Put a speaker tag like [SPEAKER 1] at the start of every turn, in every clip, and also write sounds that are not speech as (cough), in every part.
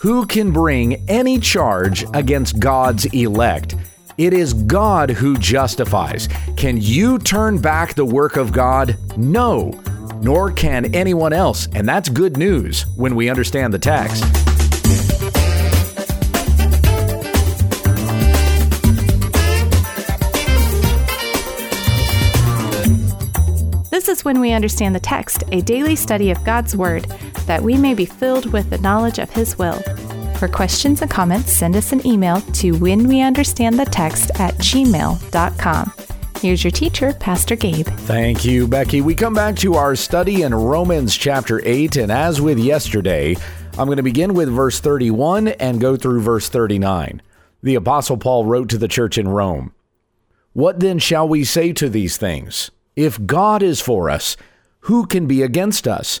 [SPEAKER 1] Who can bring any charge against God's elect? It is God who justifies. Can you turn back the work of God? No, nor can anyone else. And that's good news when we understand the text.
[SPEAKER 2] This is when we understand the text, a daily study of God's Word, that we may be filled with the knowledge of His will. For questions and comments, send us an email to whenweunderstandthetext at gmail.com. Here's your teacher, Pastor Gabe.
[SPEAKER 1] Thank you, Becky. We come back to our study in Romans chapter 8, and as with yesterday, I'm going to begin with verse 31 and go through verse 39. The Apostle Paul wrote to the church in Rome What then shall we say to these things? If God is for us, who can be against us?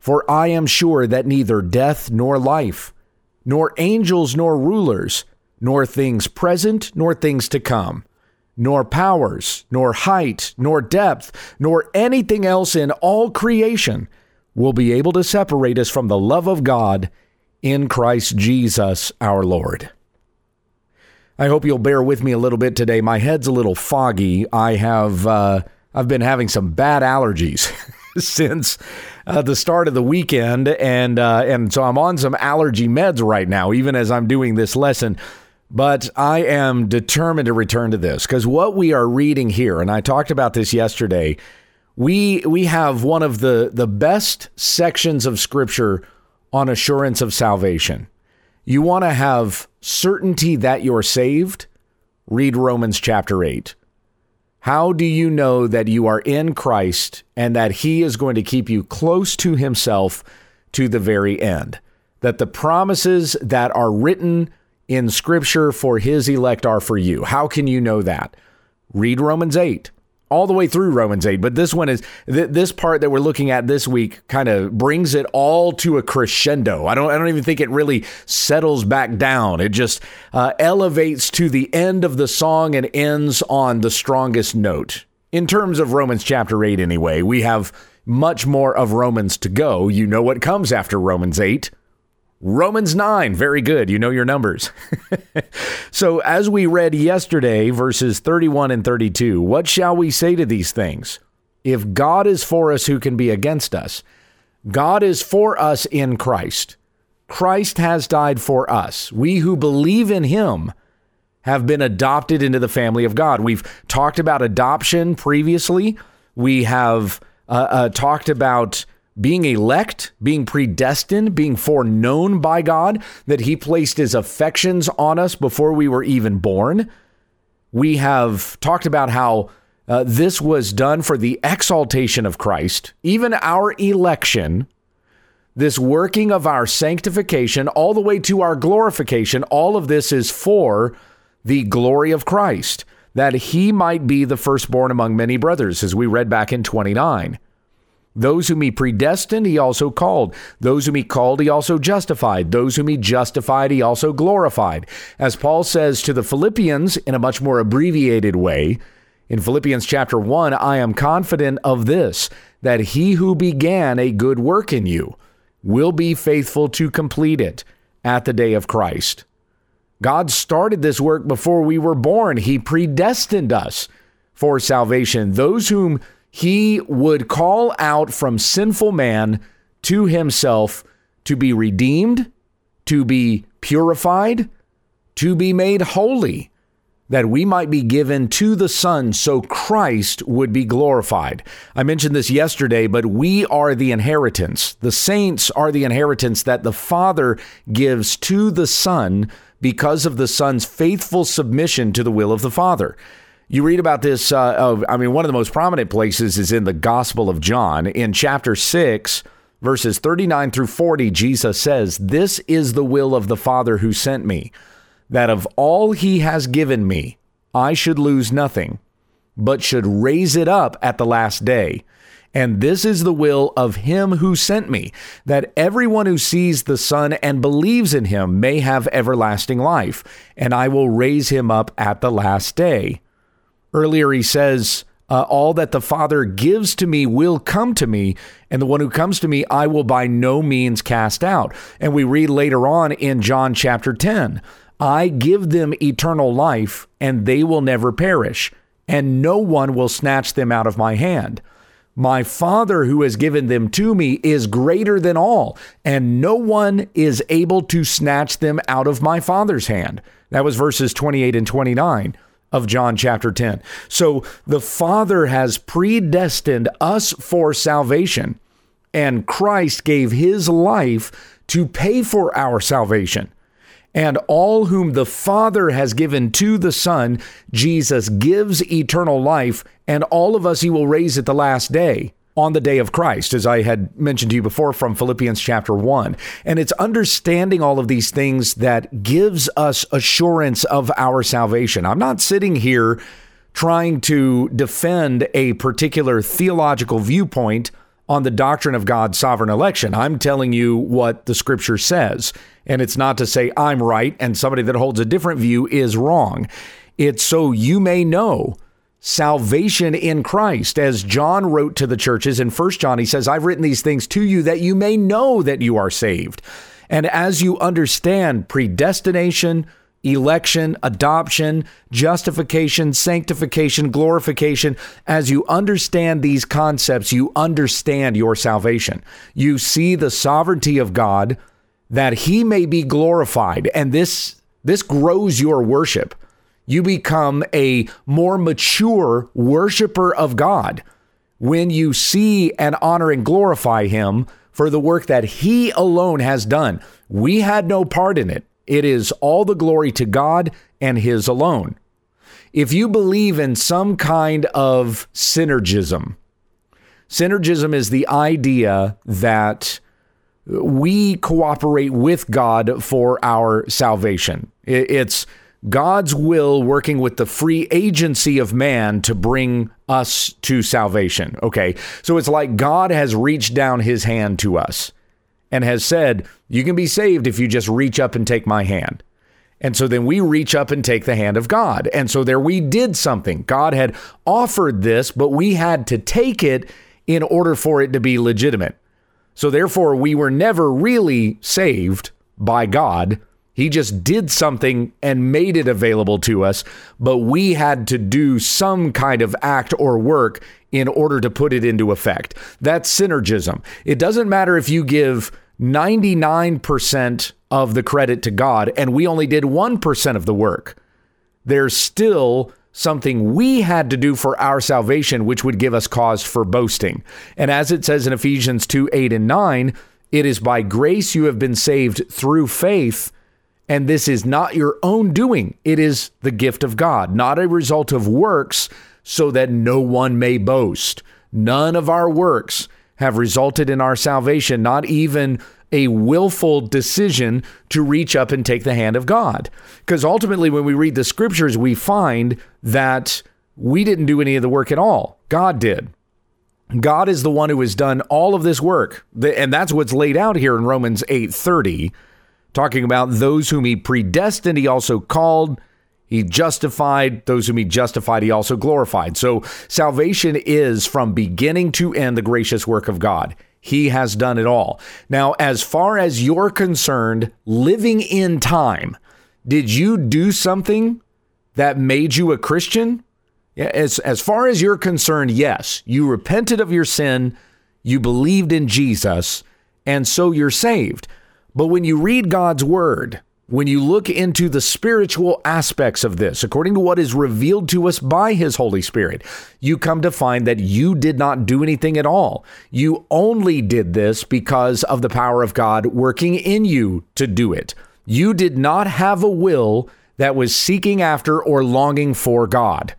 [SPEAKER 1] For I am sure that neither death nor life, nor angels nor rulers, nor things present nor things to come, nor powers, nor height, nor depth, nor anything else in all creation will be able to separate us from the love of God in Christ Jesus our Lord. I hope you'll bear with me a little bit today. My head's a little foggy. I have uh, I've been having some bad allergies (laughs) (laughs) since uh, the start of the weekend, and uh, and so I'm on some allergy meds right now, even as I'm doing this lesson. But I am determined to return to this because what we are reading here, and I talked about this yesterday, we we have one of the the best sections of Scripture on assurance of salvation. You want to have certainty that you're saved? Read Romans chapter 8. How do you know that you are in Christ and that He is going to keep you close to Himself to the very end? That the promises that are written in Scripture for His elect are for you. How can you know that? Read Romans 8 all the way through Romans 8, but this one is th- this part that we're looking at this week kind of brings it all to a crescendo. I don't I don't even think it really settles back down. It just uh, elevates to the end of the song and ends on the strongest note. In terms of Romans chapter 8 anyway, we have much more of Romans to go. You know what comes after Romans 8. Romans 9, very good. You know your numbers. (laughs) so, as we read yesterday, verses 31 and 32, what shall we say to these things? If God is for us, who can be against us? God is for us in Christ. Christ has died for us. We who believe in him have been adopted into the family of God. We've talked about adoption previously. We have uh, uh, talked about being elect, being predestined, being foreknown by God, that He placed His affections on us before we were even born. We have talked about how uh, this was done for the exaltation of Christ, even our election, this working of our sanctification, all the way to our glorification. All of this is for the glory of Christ, that He might be the firstborn among many brothers, as we read back in 29. Those whom he predestined, he also called. Those whom he called, he also justified. Those whom he justified, he also glorified. As Paul says to the Philippians in a much more abbreviated way, in Philippians chapter 1, I am confident of this, that he who began a good work in you will be faithful to complete it at the day of Christ. God started this work before we were born. He predestined us for salvation. Those whom he would call out from sinful man to himself to be redeemed, to be purified, to be made holy, that we might be given to the Son so Christ would be glorified. I mentioned this yesterday, but we are the inheritance. The saints are the inheritance that the Father gives to the Son because of the Son's faithful submission to the will of the Father. You read about this, uh, I mean, one of the most prominent places is in the Gospel of John. In chapter 6, verses 39 through 40, Jesus says, This is the will of the Father who sent me, that of all he has given me, I should lose nothing, but should raise it up at the last day. And this is the will of him who sent me, that everyone who sees the Son and believes in him may have everlasting life, and I will raise him up at the last day. Earlier, he says, uh, All that the Father gives to me will come to me, and the one who comes to me I will by no means cast out. And we read later on in John chapter 10 I give them eternal life, and they will never perish, and no one will snatch them out of my hand. My Father who has given them to me is greater than all, and no one is able to snatch them out of my Father's hand. That was verses 28 and 29 of John chapter 10. So the Father has predestined us for salvation, and Christ gave his life to pay for our salvation. And all whom the Father has given to the Son, Jesus gives eternal life, and all of us he will raise at the last day on the day of Christ, as I had mentioned to you before from Philippians chapter 1. And it's understanding all of these things that gives us assurance of our salvation. I'm not sitting here trying to defend a particular theological viewpoint on the doctrine of God's sovereign election. I'm telling you what the scripture says. And it's not to say I'm right and somebody that holds a different view is wrong. It's so you may know salvation in Christ. As John wrote to the churches in First John, he says, I've written these things to you that you may know that you are saved. And as you understand predestination, election, adoption, justification, sanctification, glorification, as you understand these concepts, you understand your salvation. You see the sovereignty of God that he may be glorified. And this, this grows your worship you become a more mature worshiper of God when you see and honor and glorify Him for the work that He alone has done. We had no part in it. It is all the glory to God and His alone. If you believe in some kind of synergism, synergism is the idea that we cooperate with God for our salvation. It's God's will working with the free agency of man to bring us to salvation. Okay. So it's like God has reached down his hand to us and has said, You can be saved if you just reach up and take my hand. And so then we reach up and take the hand of God. And so there we did something. God had offered this, but we had to take it in order for it to be legitimate. So therefore, we were never really saved by God he just did something and made it available to us, but we had to do some kind of act or work in order to put it into effect. That's synergism. It doesn't matter if you give 99% of the credit to God and we only did 1% of the work. There's still something we had to do for our salvation, which would give us cause for boasting. And as it says in Ephesians 2 8 and 9, it is by grace you have been saved through faith and this is not your own doing, it is the gift of God, not a result of works, so that no one may boast. None of our works have resulted in our salvation, not even a willful decision to reach up and take the hand of God. Because ultimately, when we read the scriptures, we find that we didn't do any of the work at all, God did. God is the one who has done all of this work. And that's what's laid out here in Romans 8:30 talking about those whom he predestined, he also called. He justified those whom he justified, he also glorified. So salvation is from beginning to end the gracious work of God. He has done it all. Now, as far as you're concerned, living in time, did you do something that made you a Christian? As, as far as you're concerned, yes. You repented of your sin, you believed in Jesus, and so you're saved. But when you read God's word, when you look into the spiritual aspects of this, according to what is revealed to us by His Holy Spirit, you come to find that you did not do anything at all. You only did this because of the power of God working in you to do it. You did not have a will that was seeking after or longing for God.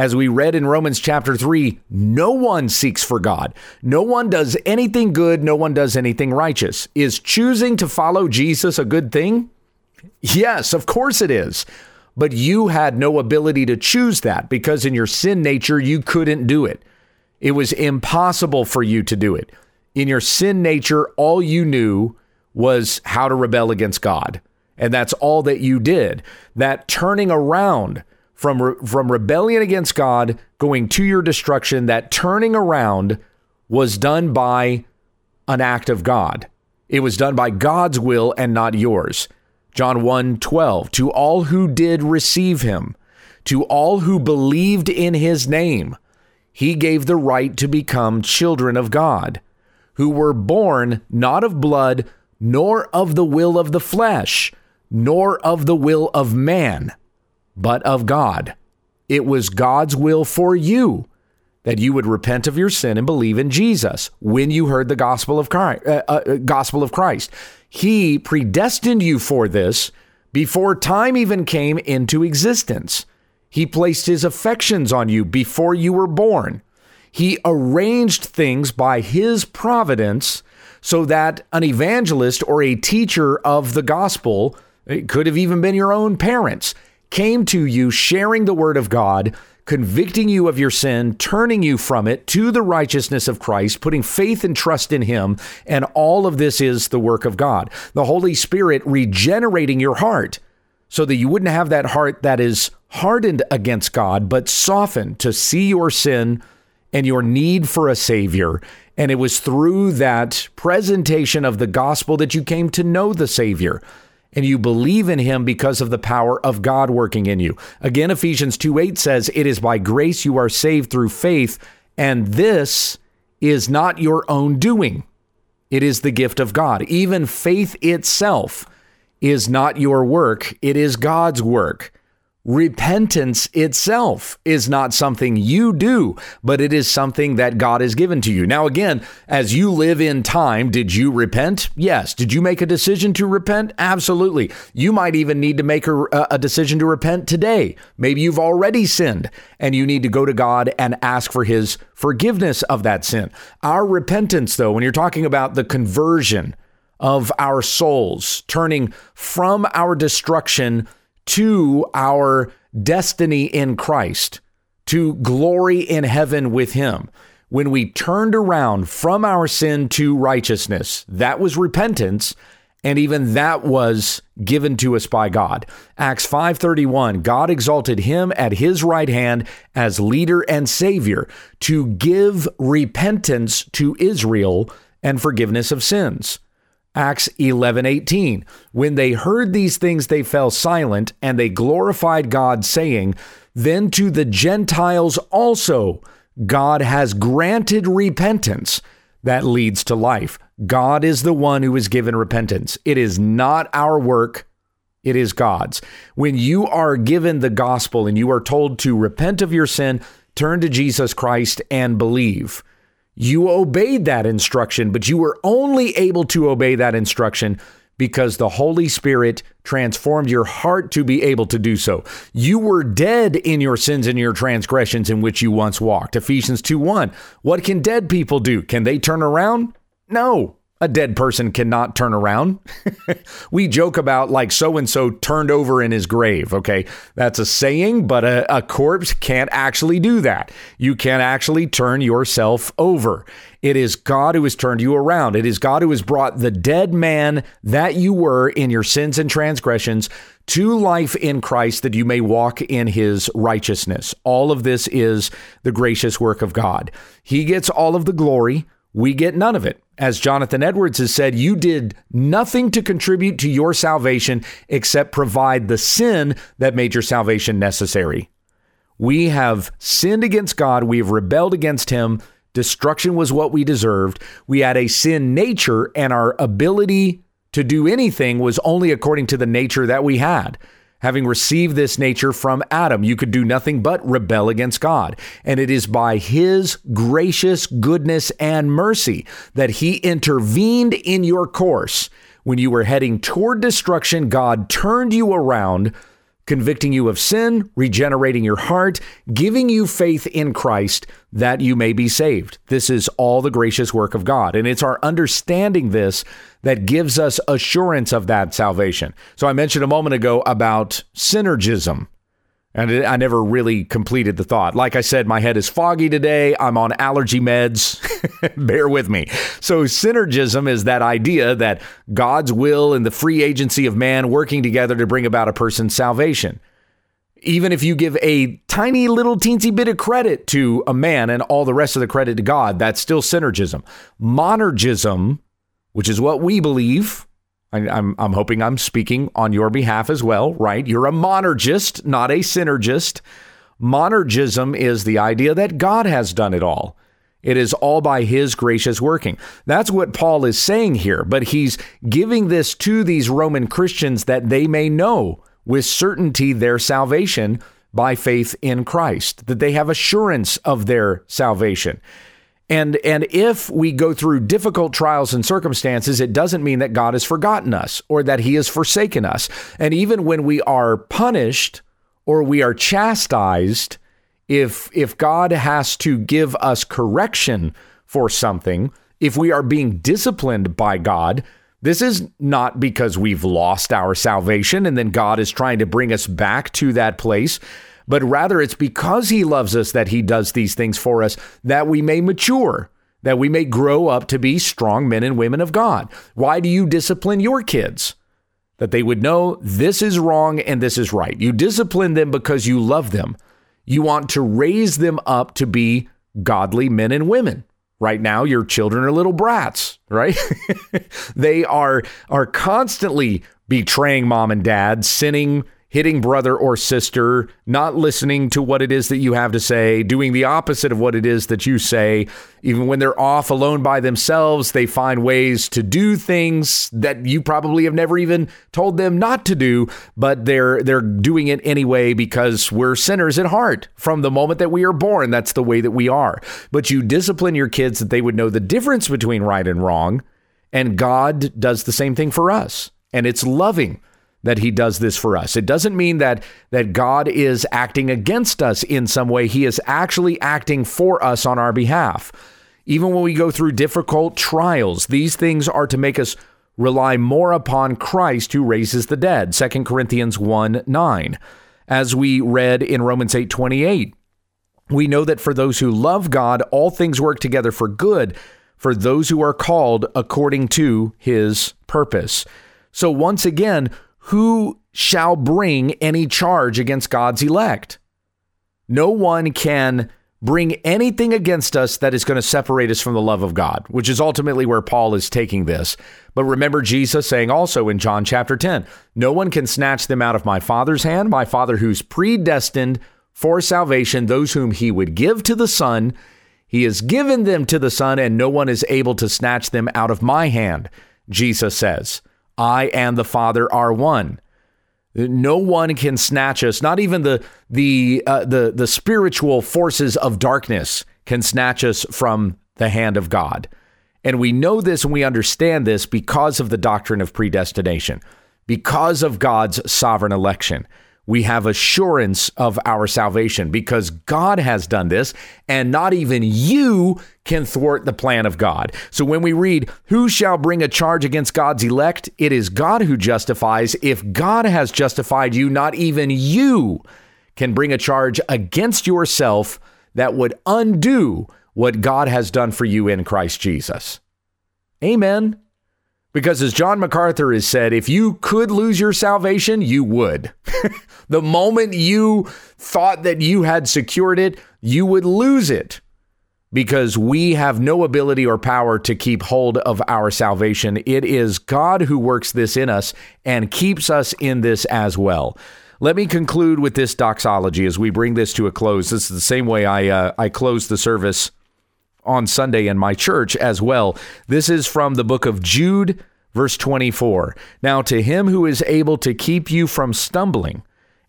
[SPEAKER 1] As we read in Romans chapter 3, no one seeks for God. No one does anything good. No one does anything righteous. Is choosing to follow Jesus a good thing? Yes, of course it is. But you had no ability to choose that because in your sin nature, you couldn't do it. It was impossible for you to do it. In your sin nature, all you knew was how to rebel against God. And that's all that you did. That turning around from, re- from rebellion against God going to your destruction, that turning around was done by an act of God. It was done by God's will and not yours. John 1 12, to all who did receive him, to all who believed in his name, he gave the right to become children of God, who were born not of blood, nor of the will of the flesh, nor of the will of man, but of God. It was God's will for you that you would repent of your sin and believe in Jesus when you heard the gospel of Christ. Uh, uh, gospel of Christ. He predestined you for this before time even came into existence. He placed his affections on you before you were born. He arranged things by his providence so that an evangelist or a teacher of the gospel, it could have even been your own parents, came to you sharing the word of God convicting you of your sin, turning you from it to the righteousness of Christ, putting faith and trust in Him. And all of this is the work of God. The Holy Spirit regenerating your heart so that you wouldn't have that heart that is hardened against God, but softened to see your sin and your need for a Savior. And it was through that presentation of the gospel that you came to know the Savior and you believe in him because of the power of God working in you. Again, Ephesians 2 8 says, It is by grace you are saved through faith, and this is not your own doing. It is the gift of God. Even faith itself is not your work, it is God's work. Repentance itself is not something you do, but it is something that God has given to you. Now, again, as you live in time, did you repent? Yes. Did you make a decision to repent? Absolutely. You might even need to make a, a decision to repent today. Maybe you've already sinned and you need to go to God and ask for his forgiveness of that sin. Our repentance, though, when you're talking about the conversion of our souls, turning from our destruction to our destiny in Christ, to glory in heaven with Him. When we turned around from our sin to righteousness, that was repentance and even that was given to us by God. Acts 5:31 God exalted him at his right hand as leader and savior to give repentance to Israel and forgiveness of sins. Acts 11:18 When they heard these things they fell silent and they glorified God saying then to the Gentiles also God has granted repentance that leads to life. God is the one who is given repentance. It is not our work, it is God's. When you are given the gospel and you are told to repent of your sin, turn to Jesus Christ and believe you obeyed that instruction, but you were only able to obey that instruction because the Holy Spirit transformed your heart to be able to do so. You were dead in your sins and your transgressions in which you once walked. Ephesians 2 1. What can dead people do? Can they turn around? No. A dead person cannot turn around. (laughs) we joke about like so and so turned over in his grave. Okay. That's a saying, but a, a, corpse can't actually do that. You can't actually turn yourself over. It is God who has turned you around. It is God who has brought the dead man that you were in your sins and transgressions to life in Christ that you may walk in his righteousness. All of this is the gracious work of God. He gets all of the glory. We get none of it. As Jonathan Edwards has said, you did nothing to contribute to your salvation except provide the sin that made your salvation necessary. We have sinned against God, we have rebelled against Him. Destruction was what we deserved. We had a sin nature, and our ability to do anything was only according to the nature that we had. Having received this nature from Adam, you could do nothing but rebel against God. And it is by his gracious goodness and mercy that he intervened in your course. When you were heading toward destruction, God turned you around convicting you of sin, regenerating your heart, giving you faith in Christ that you may be saved. This is all the gracious work of God. And it's our understanding this that gives us assurance of that salvation. So I mentioned a moment ago about synergism. And I never really completed the thought. Like I said, my head is foggy today. I'm on allergy meds. (laughs) Bear with me. So, synergism is that idea that God's will and the free agency of man working together to bring about a person's salvation. Even if you give a tiny little teensy bit of credit to a man and all the rest of the credit to God, that's still synergism. Monergism, which is what we believe, I, I'm, I'm hoping I'm speaking on your behalf as well, right? You're a monergist, not a synergist. Monergism is the idea that God has done it all. It is all by his gracious working. That's what Paul is saying here, but he's giving this to these Roman Christians that they may know with certainty their salvation by faith in Christ, that they have assurance of their salvation. And and if we go through difficult trials and circumstances, it doesn't mean that God has forgotten us or that he has forsaken us. And even when we are punished or we are chastised, if if God has to give us correction for something, if we are being disciplined by God, this is not because we've lost our salvation and then God is trying to bring us back to that place but rather it's because he loves us that he does these things for us that we may mature, that we may grow up to be strong men and women of God. Why do you discipline your kids? That they would know this is wrong and this is right. You discipline them because you love them. You want to raise them up to be godly men and women. Right now, your children are little brats, right? (laughs) they are are constantly betraying mom and dad, sinning hitting brother or sister, not listening to what it is that you have to say, doing the opposite of what it is that you say. Even when they're off alone by themselves, they find ways to do things that you probably have never even told them not to do, but they're they're doing it anyway because we're sinners at heart from the moment that we are born. That's the way that we are. But you discipline your kids that they would know the difference between right and wrong, and God does the same thing for us. And it's loving that he does this for us. It doesn't mean that that God is acting against us in some way. He is actually acting for us on our behalf. Even when we go through difficult trials, these things are to make us rely more upon Christ who raises the dead. 2 Corinthians 1 9. As we read in Romans 8 28, we know that for those who love God, all things work together for good for those who are called according to his purpose. So once again, who shall bring any charge against God's elect? No one can bring anything against us that is going to separate us from the love of God, which is ultimately where Paul is taking this. But remember Jesus saying also in John chapter 10, no one can snatch them out of my Father's hand, my Father who's predestined for salvation those whom he would give to the Son. He has given them to the Son, and no one is able to snatch them out of my hand, Jesus says. I and the Father are one. No one can snatch us. Not even the the uh, the the spiritual forces of darkness can snatch us from the hand of God. And we know this and we understand this because of the doctrine of predestination, because of God's sovereign election we have assurance of our salvation because God has done this, and not even you can thwart the plan of God. So when we read, Who shall bring a charge against God's elect? It is God who justifies. If God has justified you, not even you can bring a charge against yourself that would undo what God has done for you in Christ Jesus. Amen. Because as John MacArthur has said, if you could lose your salvation, you would. (laughs) the moment you thought that you had secured it, you would lose it because we have no ability or power to keep hold of our salvation. It is God who works this in us and keeps us in this as well. Let me conclude with this doxology as we bring this to a close. This is the same way I uh, I close the service on Sunday in my church as well. This is from the book of Jude, Verse 24 Now to him who is able to keep you from stumbling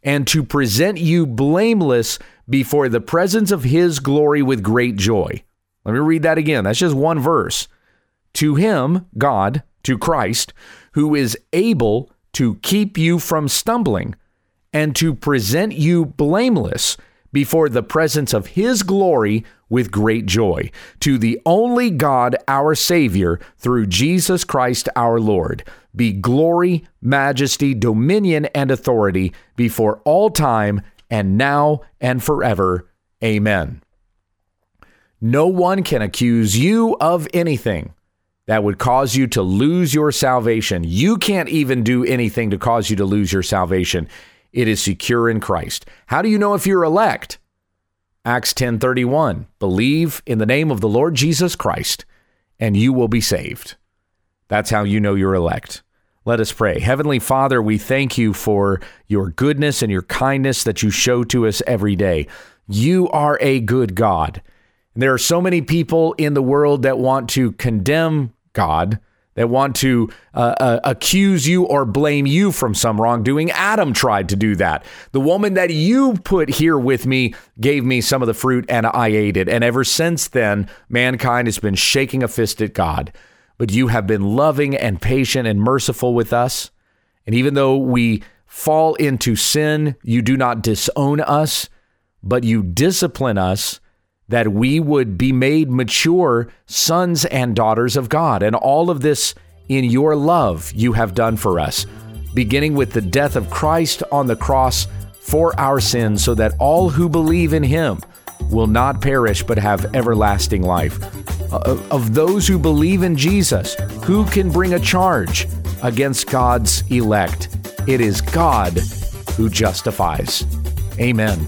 [SPEAKER 1] and to present you blameless before the presence of his glory with great joy. Let me read that again. That's just one verse. To him, God, to Christ, who is able to keep you from stumbling and to present you blameless before the presence of his glory with great joy. To the only God, our Savior, through Jesus Christ our Lord, be glory, majesty, dominion, and authority before all time and now and forever. Amen. No one can accuse you of anything that would cause you to lose your salvation. You can't even do anything to cause you to lose your salvation. It is secure in Christ. How do you know if you're elect? Acts 10:31. Believe in the name of the Lord Jesus Christ and you will be saved. That's how you know you're elect. Let us pray. Heavenly Father, we thank you for your goodness and your kindness that you show to us every day. You are a good God. There are so many people in the world that want to condemn God, that want to uh, uh, accuse you or blame you from some wrongdoing. Adam tried to do that. The woman that you put here with me gave me some of the fruit and I ate it. And ever since then, mankind has been shaking a fist at God. But you have been loving and patient and merciful with us. And even though we fall into sin, you do not disown us, but you discipline us that we would be made mature sons and daughters of God. And all of this in your love you have done for us, beginning with the death of Christ on the cross for our sins, so that all who believe in him will not perish but have everlasting life. Uh, of those who believe in Jesus, who can bring a charge against God's elect? It is God who justifies. Amen.